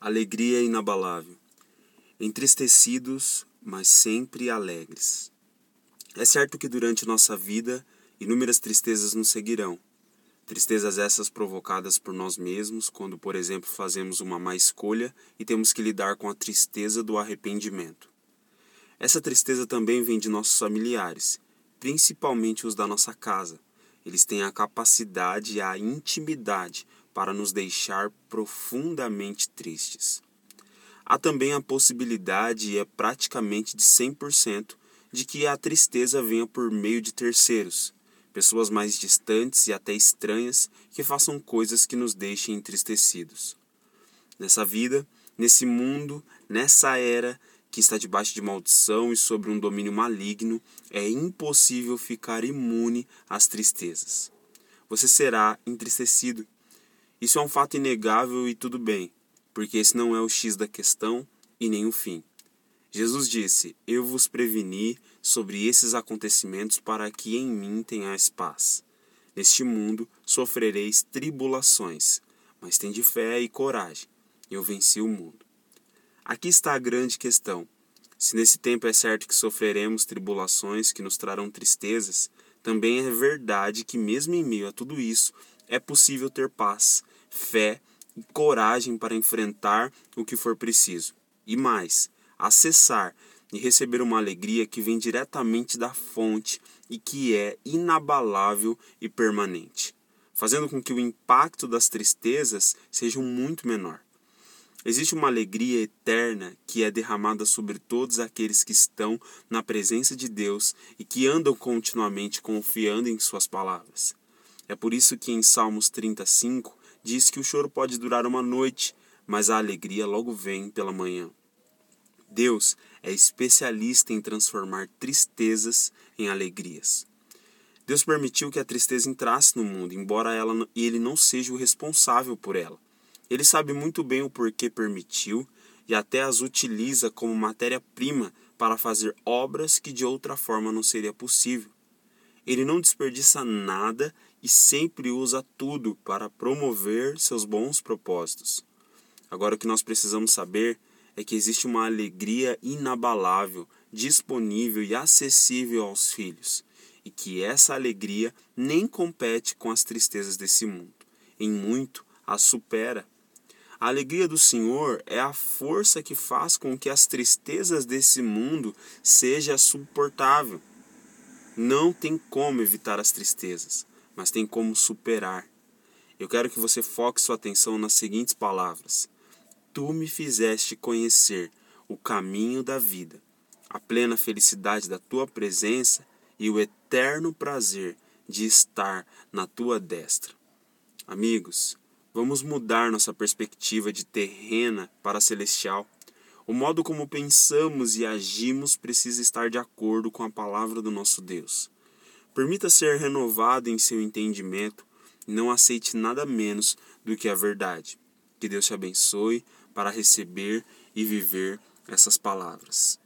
Alegria inabalável. Entristecidos, mas sempre alegres. É certo que durante nossa vida inúmeras tristezas nos seguirão. Tristezas essas provocadas por nós mesmos, quando, por exemplo, fazemos uma má escolha e temos que lidar com a tristeza do arrependimento. Essa tristeza também vem de nossos familiares, principalmente os da nossa casa. Eles têm a capacidade e a intimidade para nos deixar profundamente tristes. Há também a possibilidade, e é praticamente de 100%, de que a tristeza venha por meio de terceiros, pessoas mais distantes e até estranhas que façam coisas que nos deixem entristecidos. Nessa vida, nesse mundo, nessa era que está debaixo de maldição e sobre um domínio maligno, é impossível ficar imune às tristezas. Você será entristecido isso é um fato inegável e tudo bem, porque esse não é o X da questão e nem o fim. Jesus disse: Eu vos preveni sobre esses acontecimentos para que em mim tenhais paz. Neste mundo sofrereis tribulações, mas tende fé e coragem. Eu venci o mundo. Aqui está a grande questão. Se nesse tempo é certo que sofreremos tribulações que nos trarão tristezas, também é verdade que, mesmo em meio a tudo isso, é possível ter paz, fé e coragem para enfrentar o que for preciso. E mais, acessar e receber uma alegria que vem diretamente da fonte e que é inabalável e permanente, fazendo com que o impacto das tristezas seja muito menor. Existe uma alegria eterna que é derramada sobre todos aqueles que estão na presença de Deus e que andam continuamente confiando em Suas palavras. É por isso que em Salmos 35 diz que o choro pode durar uma noite, mas a alegria logo vem pela manhã. Deus é especialista em transformar tristezas em alegrias. Deus permitiu que a tristeza entrasse no mundo, embora ela, ele não seja o responsável por ela. Ele sabe muito bem o porquê permitiu e até as utiliza como matéria-prima para fazer obras que de outra forma não seria possível. Ele não desperdiça nada e sempre usa tudo para promover seus bons propósitos. Agora o que nós precisamos saber é que existe uma alegria inabalável, disponível e acessível aos filhos, e que essa alegria nem compete com as tristezas desse mundo. Em muito a supera. A alegria do Senhor é a força que faz com que as tristezas desse mundo seja suportável. Não tem como evitar as tristezas, mas tem como superar. Eu quero que você foque sua atenção nas seguintes palavras: Tu me fizeste conhecer o caminho da vida, a plena felicidade da tua presença e o eterno prazer de estar na tua destra. Amigos, vamos mudar nossa perspectiva de terrena para celestial. O modo como pensamos e agimos precisa estar de acordo com a palavra do nosso Deus. Permita ser renovado em seu entendimento e não aceite nada menos do que a verdade. Que Deus te abençoe para receber e viver essas palavras.